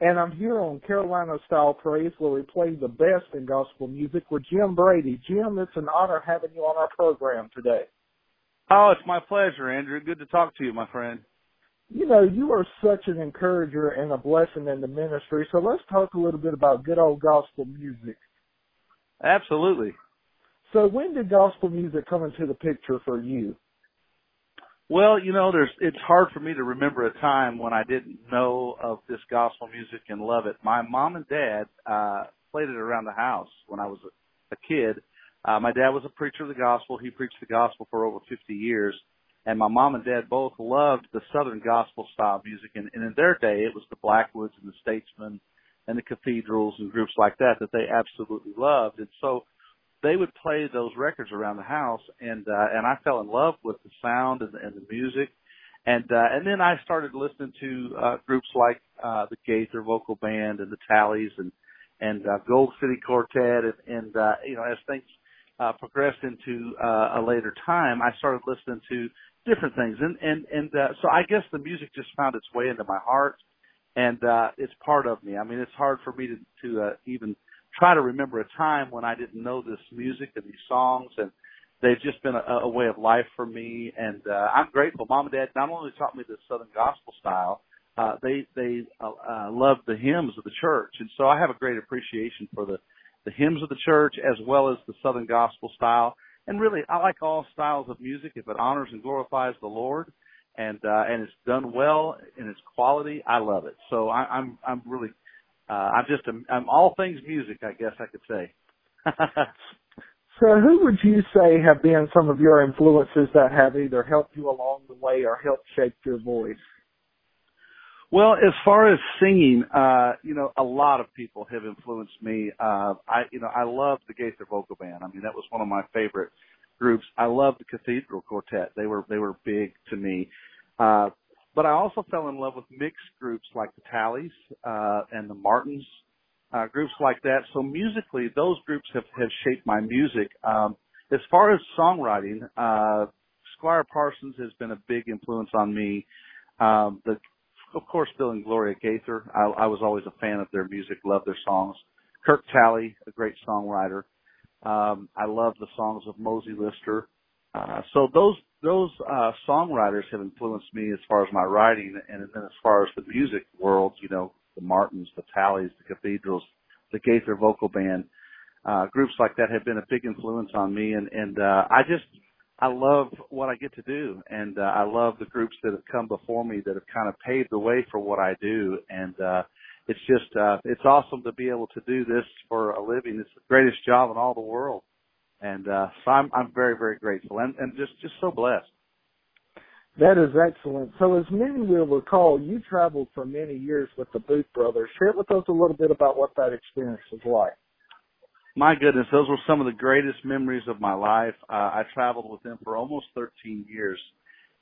And I'm here on Carolina Style Praise where we play the best in gospel music with Jim Brady. Jim, it's an honor having you on our program today. Oh, it's my pleasure, Andrew. Good to talk to you, my friend. You know, you are such an encourager and a blessing in the ministry. So let's talk a little bit about good old gospel music. Absolutely. So when did gospel music come into the picture for you? Well, you know, there's it's hard for me to remember a time when I didn't know of this gospel music and love it. My mom and dad uh played it around the house when I was a, kid. Uh my dad was a preacher of the gospel. He preached the gospel for over 50 years. And my mom and dad both loved the southern gospel style music and, and in their day it was the Blackwoods and the Statesmen and the cathedrals and groups like that that they absolutely loved. And so they would play those records around the house and uh and I fell in love with the sound and the, and the music. And uh and then I started listening to uh groups like uh the Gaither vocal band and the Talleys and and uh Gold City Quartet. And and uh you know as things uh progressed into uh a later time I started listening to different things. And and and uh so I guess the music just found its way into my heart and uh it's part of me. I mean it's hard for me to to uh, even try to remember a time when I didn't know this music and these songs and they've just been a, a way of life for me and uh I'm grateful. Mom and dad not only taught me the southern gospel style, uh they they uh, uh loved the hymns of the church. And so I have a great appreciation for the the hymns of the church as well as the southern gospel style. And really I like all styles of music if it honors and glorifies the Lord and uh and it's done well in its quality, I love it. So I I'm I'm really uh, I'm just a, I'm all things music, I guess I could say. so, who would you say have been some of your influences that have either helped you along the way or helped shape your voice? Well, as far as singing, uh, you know, a lot of people have influenced me. Uh, I, you know, I love the Gaither Vocal Band. I mean, that was one of my favorite groups. I love the Cathedral Quartet. They were, they were big to me. Uh, but I also fell in love with mixed groups like the Talleys uh, and the Martins, uh, groups like that. So musically, those groups have, have shaped my music. Um, as far as songwriting, uh, Squire Parsons has been a big influence on me. Um, the, of course, Bill and Gloria Gaither. I, I was always a fan of their music, loved their songs. Kirk Talley, a great songwriter. Um, I love the songs of Mosie Lister. Uh, so those those uh, songwriters have influenced me as far as my writing, and then as far as the music world, you know, the Martins, the Talleys, the Cathedrals, the Gaither Vocal Band, uh, groups like that have been a big influence on me, and and uh, I just I love what I get to do, and uh, I love the groups that have come before me that have kind of paved the way for what I do, and uh, it's just uh, it's awesome to be able to do this for a living. It's the greatest job in all the world and uh, so I'm I'm very very grateful and and just just so blessed. That is excellent. So as many will recall, you traveled for many years with the Booth Brothers. Share with us a little bit about what that experience was like. My goodness, those were some of the greatest memories of my life. Uh, I traveled with them for almost 13 years,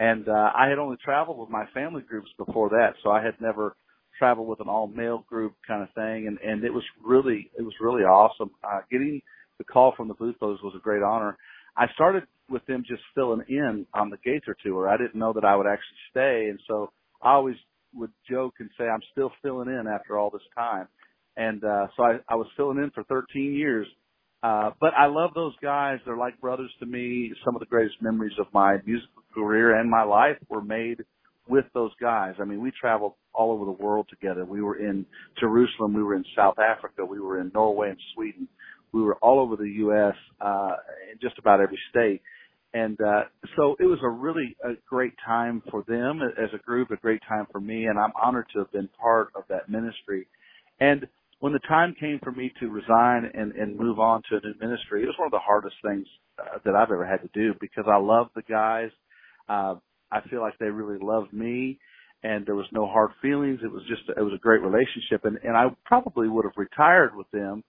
and uh, I had only traveled with my family groups before that, so I had never traveled with an all male group kind of thing, and and it was really it was really awesome. Uh, getting the call from the Brothers was a great honor. I started with them just filling in on the Gaither tour. I didn't know that I would actually stay, and so I always would joke and say I'm still filling in after all this time. And uh so I, I was filling in for 13 years. Uh but I love those guys. They're like brothers to me. Some of the greatest memories of my musical career and my life were made with those guys. I mean, we traveled all over the world together. We were in Jerusalem, we were in South Africa, we were in Norway and Sweden we were all over the U.S. Uh, in just about every state, and uh, so it was a really a great time for them as a group, a great time for me, and I'm honored to have been part of that ministry. And when the time came for me to resign and, and move on to a new ministry, it was one of the hardest things uh, that I've ever had to do because I love the guys. Uh, I feel like they really loved me and there was no hard feelings. It was just, it was a great relationship and, and I probably would have retired with them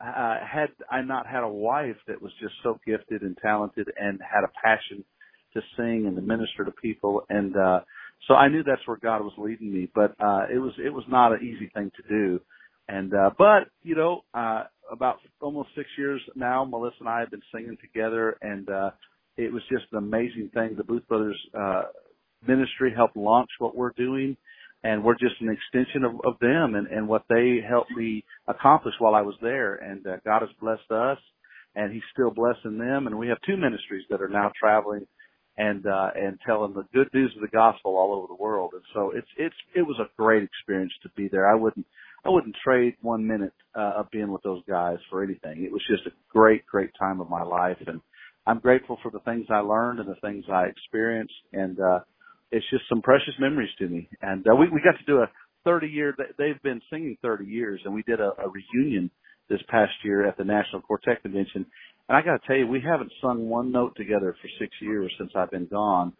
uh, had I not had a wife that was just so gifted and talented and had a passion to sing and to minister to people. And uh so I knew that's where God was leading me but uh it was it was not an easy thing to do. And uh but you know uh about almost 6 years now Melissa and I have been singing together and uh it was just an amazing thing. The Booth Brothers uh ministry helped launch what we're doing and we're just an extension of, of them and, and what they helped me accomplish while I was there. And uh, God has blessed us, and He's still blessing them. And we have two ministries that are now traveling and uh, and telling the good news of the gospel all over the world. And so it's it's it was a great experience to be there. I wouldn't I wouldn't trade one minute uh, of being with those guys for anything. It was just a great great time of my life, and I'm grateful for the things I learned and the things I experienced. And uh, it's just some precious memories to me. And uh, we we got to do a 30 year. They've been singing 30 years, and we did a, a reunion this past year at the National Quartet Convention. And I got to tell you, we haven't sung one note together for six years since I've been gone.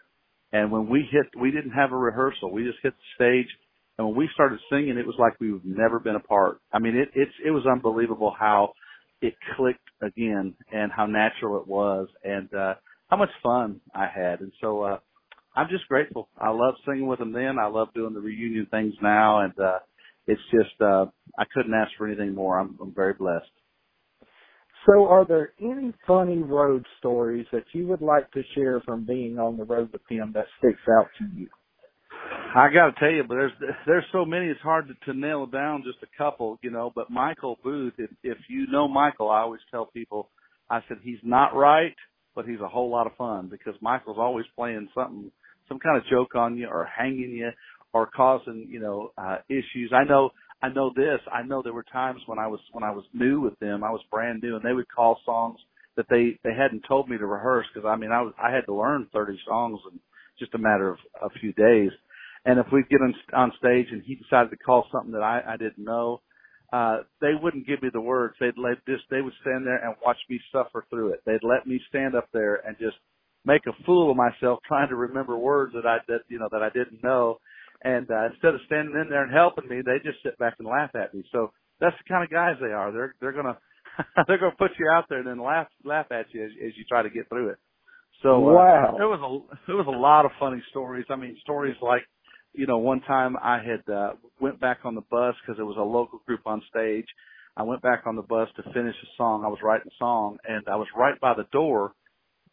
And when we hit, we didn't have a rehearsal. We just hit the stage, and when we started singing, it was like we've never been apart. I mean, it it's it was unbelievable how it clicked again, and how natural it was, and uh, how much fun I had. And so uh, I'm just grateful. I love singing with them then. I love doing the reunion things now, and uh, it's just uh, I couldn't ask for anything more. I'm, I'm very blessed. So, are there any funny road stories that you would like to share from being on the road with them that sticks out to you? I got to tell you, but there's there's so many. It's hard to, to nail down just a couple, you know. But Michael Booth, if if you know Michael, I always tell people, I said he's not right, but he's a whole lot of fun because Michael's always playing something some kind of joke on you or hanging you or causing, you know, uh, issues. I know, I know this. I know there were times when I was, when I was new with them, I was brand new and they would call songs that they, they hadn't told me to rehearse because I mean, I was, I had to learn 30 songs in just a matter of a few days. And if we'd get on, on stage and he decided to call something that I, I didn't know, uh, they wouldn't give me the words. They'd let just, they would stand there and watch me suffer through it. They'd let me stand up there and just make a fool of myself trying to remember words that I that you know that I didn't know, and uh, instead of standing in there and helping me, they just sit back and laugh at me. So that's the kind of guys they are. They're they're gonna they're gonna put you out there and then laugh laugh at you as, as you try to get through it. So uh, wow, there was a there was a lot of funny stories. I mean, stories like you know one time I had uh, went back on the bus because there was a local group on stage. I went back on the bus to finish a song. I was writing a song, and I was right by the door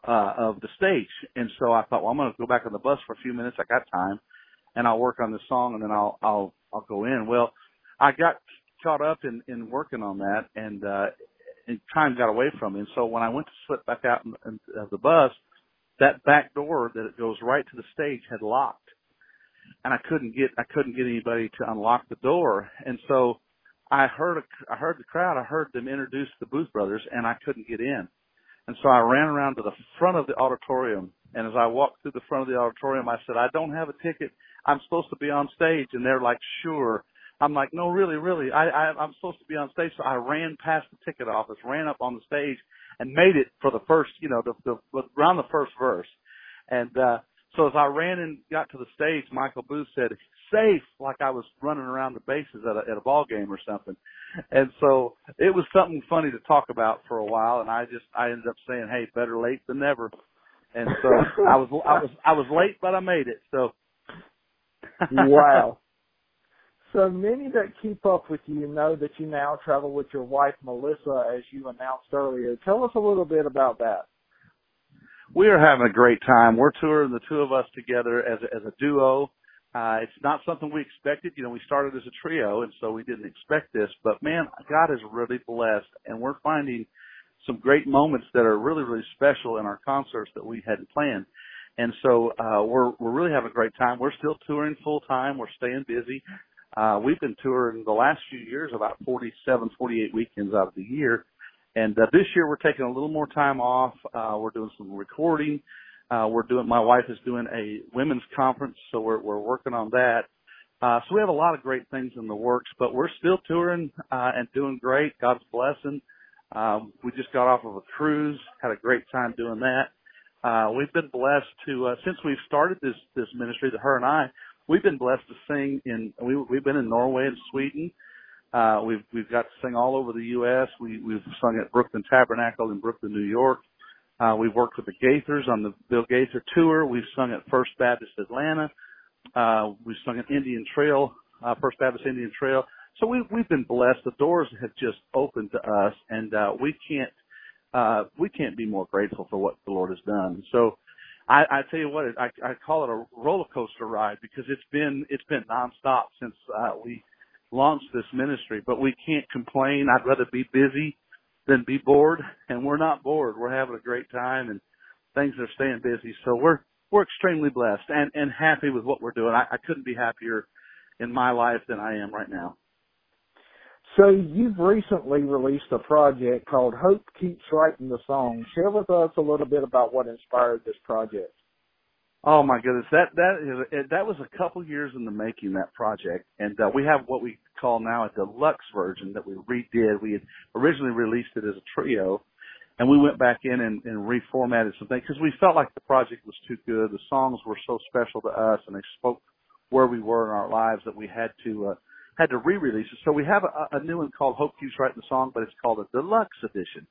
uh, of the stage. And so I thought, well, I'm going to go back on the bus for a few minutes. I got time and I'll work on this song and then I'll, I'll, I'll go in. Well, I got caught up in, in working on that and, uh, and time got away from me. And so when I went to slip back out of the bus, that back door that it goes right to the stage had locked and I couldn't get, I couldn't get anybody to unlock the door. And so I heard, a, I heard the crowd, I heard them introduce the Booth brothers and I couldn't get in. And so I ran around to the front of the auditorium. And as I walked through the front of the auditorium, I said, I don't have a ticket. I'm supposed to be on stage. And they're like, sure. I'm like, no, really, really. I, I, I'm supposed to be on stage. So I ran past the ticket office, ran up on the stage and made it for the first, you know, the, the, around the first verse. And, uh, so as I ran and got to the stage, Michael Booth said, safe, like I was running around the bases at a, at a ball game or something. And so it was something funny to talk about for a while. And I just, I ended up saying, Hey, better late than never. And so I was, I was, I was late, but I made it. So. wow. So many that keep up with you know that you now travel with your wife Melissa, as you announced earlier. Tell us a little bit about that we are having a great time. We're touring the two of us together as a, as a duo. Uh, it's not something we expected. You know, we started as a trio, and so we didn't expect this. But man, God is really blessed, and we're finding some great moments that are really, really special in our concerts that we hadn't planned. And so uh, we're we're really having a great time. We're still touring full time. We're staying busy. Uh, we've been touring the last few years about 47, 48 weekends out of the year. And uh, this year we're taking a little more time off. Uh, we're doing some recording. Uh, we're doing, my wife is doing a women's conference, so we're, we're working on that. Uh, so we have a lot of great things in the works, but we're still touring, uh, and doing great. God's blessing. Um, we just got off of a cruise, had a great time doing that. Uh, we've been blessed to, uh, since we've started this, this ministry, that her and I, we've been blessed to sing in, we, we've been in Norway and Sweden. Uh, we've we've got to sing all over the U.S. We we've sung at Brooklyn Tabernacle in Brooklyn, New York. Uh, we've worked with the Gaithers on the Bill Gaither tour. We've sung at First Baptist Atlanta. Uh, we've sung at Indian Trail, uh, First Baptist Indian Trail. So we, we've been blessed. The doors have just opened to us, and uh, we can't uh, we can't be more grateful for what the Lord has done. So I, I tell you what, I, I call it a roller coaster ride because it's been it's been nonstop since uh, we launched this ministry. But we can't complain. I'd rather be busy than be bored, and we're not bored. We're having a great time, and things are staying busy. So we're we're extremely blessed and and happy with what we're doing. I, I couldn't be happier in my life than I am right now. So you've recently released a project called Hope Keeps Writing the Song. Share with us a little bit about what inspired this project. Oh my goodness, that that is that was a couple years in the making that project, and uh, we have what we call now a deluxe version that we redid. We had originally released it as a trio, and we went back in and, and reformatted some things because we felt like the project was too good. The songs were so special to us, and they spoke where we were in our lives that we had to uh, had to re-release it. So we have a, a new one called Hope Keeps Writing the Song, but it's called a deluxe edition.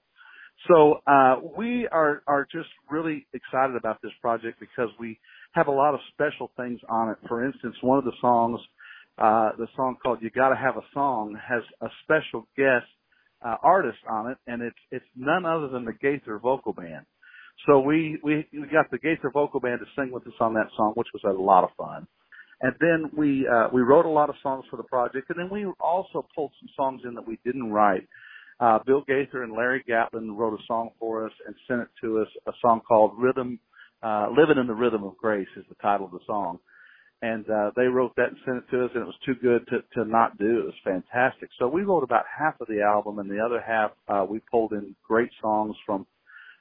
So uh, we are are just really excited about this project because we have a lot of special things on it. For instance, one of the songs, uh, the song called "You Gotta Have a Song," has a special guest uh, artist on it, and it's it's none other than the Gaither Vocal Band. So we we we got the Gaither Vocal Band to sing with us on that song, which was a lot of fun. And then we uh, we wrote a lot of songs for the project, and then we also pulled some songs in that we didn't write. Uh, Bill Gaither and Larry Gatlin wrote a song for us and sent it to us. A song called "Rhythm," uh, "Living in the Rhythm of Grace" is the title of the song. And uh, they wrote that and sent it to us, and it was too good to to not do. It was fantastic. So we wrote about half of the album, and the other half uh, we pulled in great songs from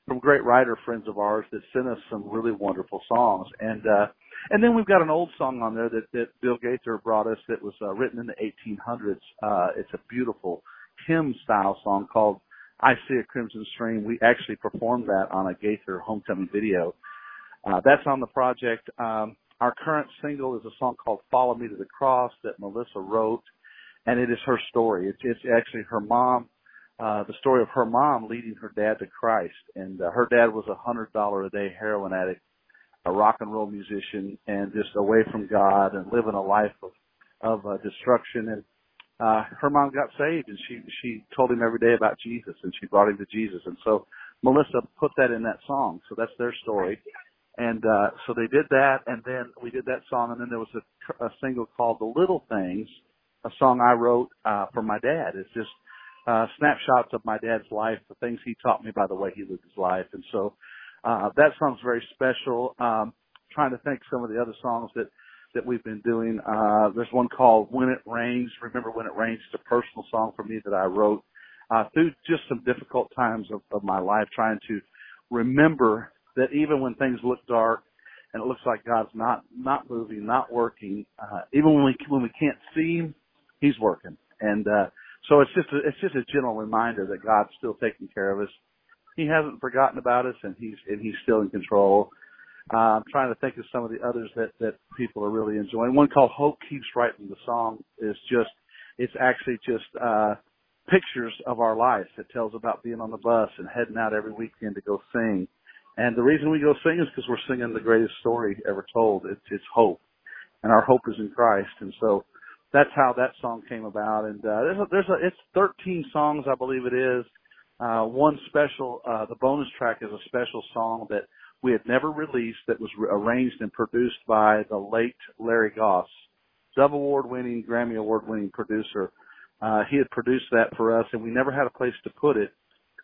from great writer friends of ours that sent us some really wonderful songs. And uh, and then we've got an old song on there that, that Bill Gaither brought us that was uh, written in the 1800s. Uh, it's a beautiful hymn style song called I See a Crimson Stream. We actually performed that on a Gaither homecoming video. Uh, that's on the project. Um, our current single is a song called Follow Me to the Cross that Melissa wrote, and it is her story. It's, it's actually her mom, uh, the story of her mom leading her dad to Christ. And uh, her dad was a hundred dollar a day heroin addict a rock and roll musician and just away from God and living a life of of uh, destruction and uh her mom got saved and she she told him every day about Jesus and she brought him to Jesus and so Melissa put that in that song so that's their story and uh so they did that and then we did that song and then there was a, a single called The Little Things a song I wrote uh for my dad it's just uh snapshots of my dad's life the things he taught me by the way he lived his life and so uh, that song's very special. Um, trying to think some of the other songs that that we've been doing. Uh, there's one called When It Rains. Remember When It Rains? It's a personal song for me that I wrote uh, through just some difficult times of, of my life, trying to remember that even when things look dark and it looks like God's not not moving, not working, uh, even when we when we can't see Him, He's working. And uh, so it's just a, it's just a general reminder that God's still taking care of us he hasn't forgotten about us, and he's and he's still in control. Uh, I'm trying to think of some of the others that that people are really enjoying. One called "Hope Keeps Writing the Song" is just it's actually just uh, pictures of our life. It tells about being on the bus and heading out every weekend to go sing. And the reason we go sing is because we're singing the greatest story ever told. It's it's hope, and our hope is in Christ. And so that's how that song came about. And uh, there's a, there's a it's 13 songs, I believe it is. Uh, one special, uh, the bonus track is a special song that we had never released that was re- arranged and produced by the late Lari Goss, Dove Award winning, Grammy Award winning producer. Uh, he had produced that for us and we never had a place to put it,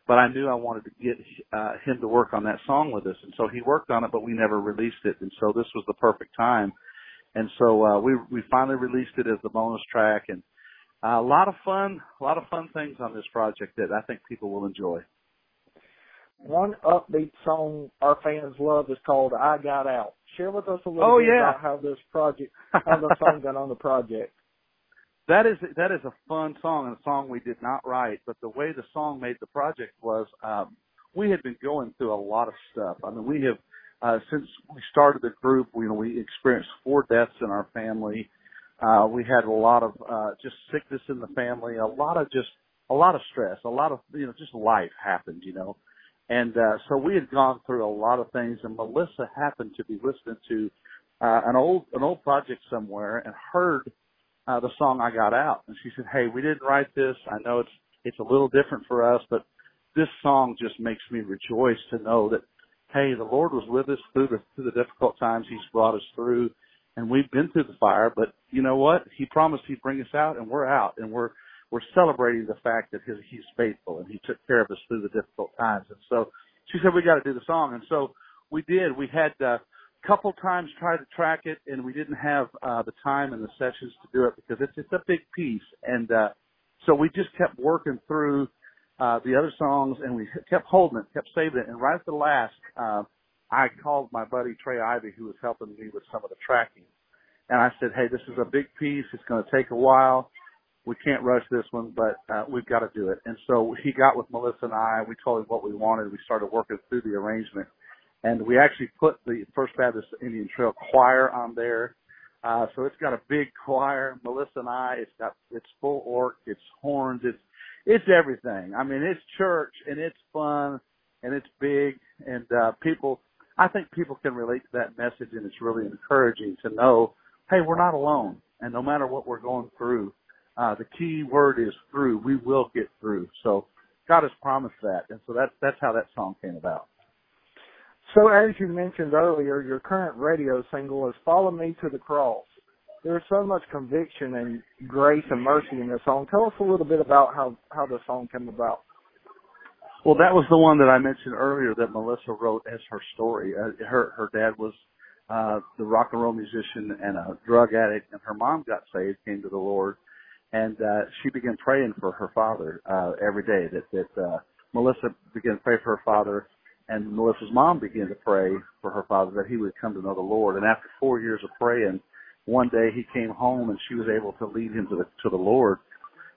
but I knew I wanted to get, uh, him to work on that song with us. And so he worked on it, but we never released it. And so this was the perfect time. And so, uh, we, we finally released it as the bonus track and, uh, a lot of fun, a lot of fun things on this project that I think people will enjoy. One upbeat song our fans love is called "I Got Out." Share with us a little oh, bit yeah. about how this project, how the song got on the project. That is that is a fun song and a song we did not write, but the way the song made the project was um, we had been going through a lot of stuff. I mean, we have uh, since we started the group, you know, we experienced four deaths in our family. Uh, we had a lot of, uh, just sickness in the family, a lot of just, a lot of stress, a lot of, you know, just life happened, you know. And, uh, so we had gone through a lot of things and Melissa happened to be listening to, uh, an old, an old project somewhere and heard, uh, the song I got out. And she said, Hey, we didn't write this. I know it's, it's a little different for us, but this song just makes me rejoice to know that hey, the Lord was with us through the through the difficult times. He's brought us through, and we've been through the fire. But you know what? He promised He'd bring us out, and we're out, and we're we're celebrating the fact that his, He's faithful and He took care of us through the difficult times. And so she said we got to do the song, and so we did. We had uh, couple times tried to track it, and we didn't have uh, the time and the sessions to do it because it's it's a big piece, and uh, so we just kept working through uh, the other songs, and we kept holding it, kept saving it. And right at the last, uh, I called my buddy Trey Ivy, who was helping me with some of the tracking, and I said, "Hey, this is a big piece. It's going to take a while. We can't rush this one, but uh, we've got to do it." And so he got with Melissa and I. We told him what we wanted. We started working through the arrangement, and we actually put the First Baptist Indian Trail Choir on there. Uh, so it's got a big choir. Melissa and I, it's got, it's full orc, it's horns, it's it's everything. I mean, it's church and it's fun and it's big and uh people I think people can relate to that message and it's really encouraging to know, hey, we're not alone. And no matter what we're going through, uh the key word is through. We will get through. So God has promised that. And so that's that's how that song came about. So as you mentioned earlier, your current radio single is Follow Me to the Cross there's so much conviction and grace and mercy in this song. Tell us a little bit about how how the song came about. Well, that was the one that I mentioned earlier that Melissa wrote as her story. Uh, her her dad was uh the rock and roll musician and a drug addict, and her mom got saved, came to the Lord, and uh she began praying for her father uh every day. That that uh Melissa began to pray for her father, and Melissa's mom began to pray for her father that he would come to know the Lord. And after four years of praying one day he came home and she was able to lead him to the to the Lord.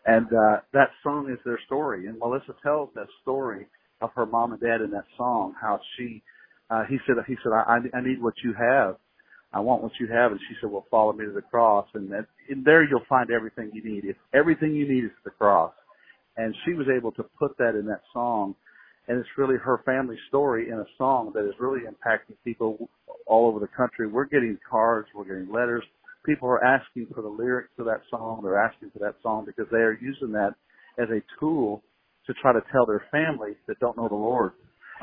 And uh that song is their story. And Melissa tells that story of her mom and dad in that song, how she uh he said he said, I I need what you have. I want what you have and she said, Well follow me to the cross and that in there you'll find everything you need. If everything you need is the cross. And she was able to put that in that song and it's really her family story in a song that is really impacting people all over the country. We're getting cards, we're getting letters. People are asking for the lyrics to that song. They're asking for that song because they are using that as a tool to try to tell their families that don't know the Lord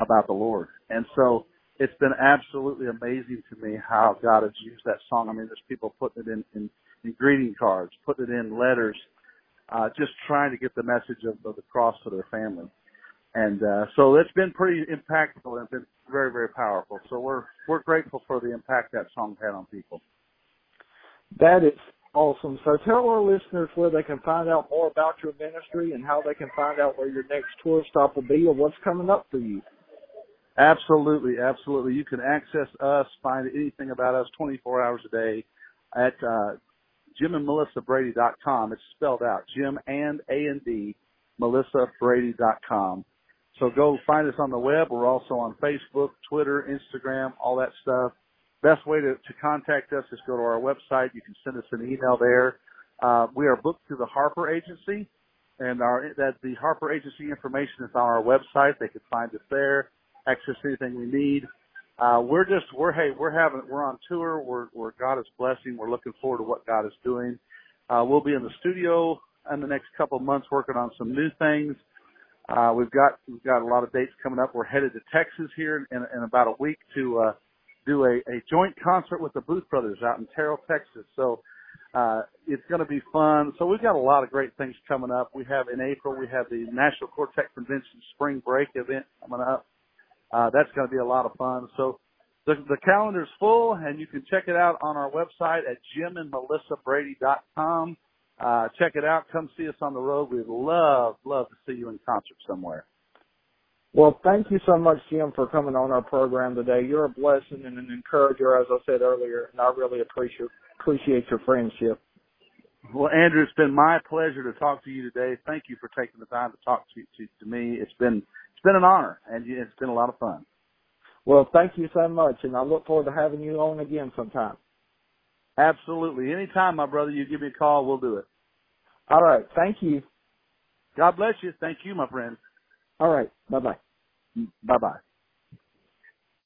about the Lord. And so it's been absolutely amazing to me how God has used that song. I mean, there's people putting it in, in, in greeting cards, putting it in letters, uh, just trying to get the message of, of the cross to their family. And uh, so it's been pretty impactful and been very, very powerful. So we're we're grateful for the impact that song had on people. That is awesome. So tell our listeners where they can find out more about your ministry and how they can find out where your next tour stop will be or what's coming up for you. Absolutely, absolutely. You can access us, find anything about us 24 hours a day at uh, Jim and It's spelled out Jim and A and D Melissa Brady.com. So go find us on the web. We're also on Facebook, Twitter, Instagram, all that stuff. Best way to, to contact us is go to our website. You can send us an email there. Uh, we are booked through the Harper Agency, and our that the Harper Agency information is on our website. They can find us there, access anything we need. Uh, we're just we're hey we're having we're on tour. We're we're God is blessing. We're looking forward to what God is doing. Uh, we'll be in the studio in the next couple of months working on some new things. Uh, we've got we've got a lot of dates coming up. We're headed to Texas here in, in about a week to uh, do a, a joint concert with the Booth Brothers out in Terrell, Texas. So uh, it's going to be fun. So we've got a lot of great things coming up. We have in April we have the National Quartet Convention Spring Break event coming up. Uh, that's going to be a lot of fun. So the, the calendar's full, and you can check it out on our website at jimandmelissabrady.com. Uh, check it out. Come see us on the road. We'd love, love to see you in concert somewhere. Well, thank you so much, Jim, for coming on our program today. You're a blessing and an encourager, as I said earlier, and I really appreciate appreciate your friendship. Well, Andrew, it's been my pleasure to talk to you today. Thank you for taking the time to talk to to, to me. It's been it's been an honor, and it's been a lot of fun. Well, thank you so much, and I look forward to having you on again sometime. Absolutely. Anytime, my brother, you give me a call, we'll do it. All right. Thank you. God bless you. Thank you, my friend. All right. Bye bye. Bye bye.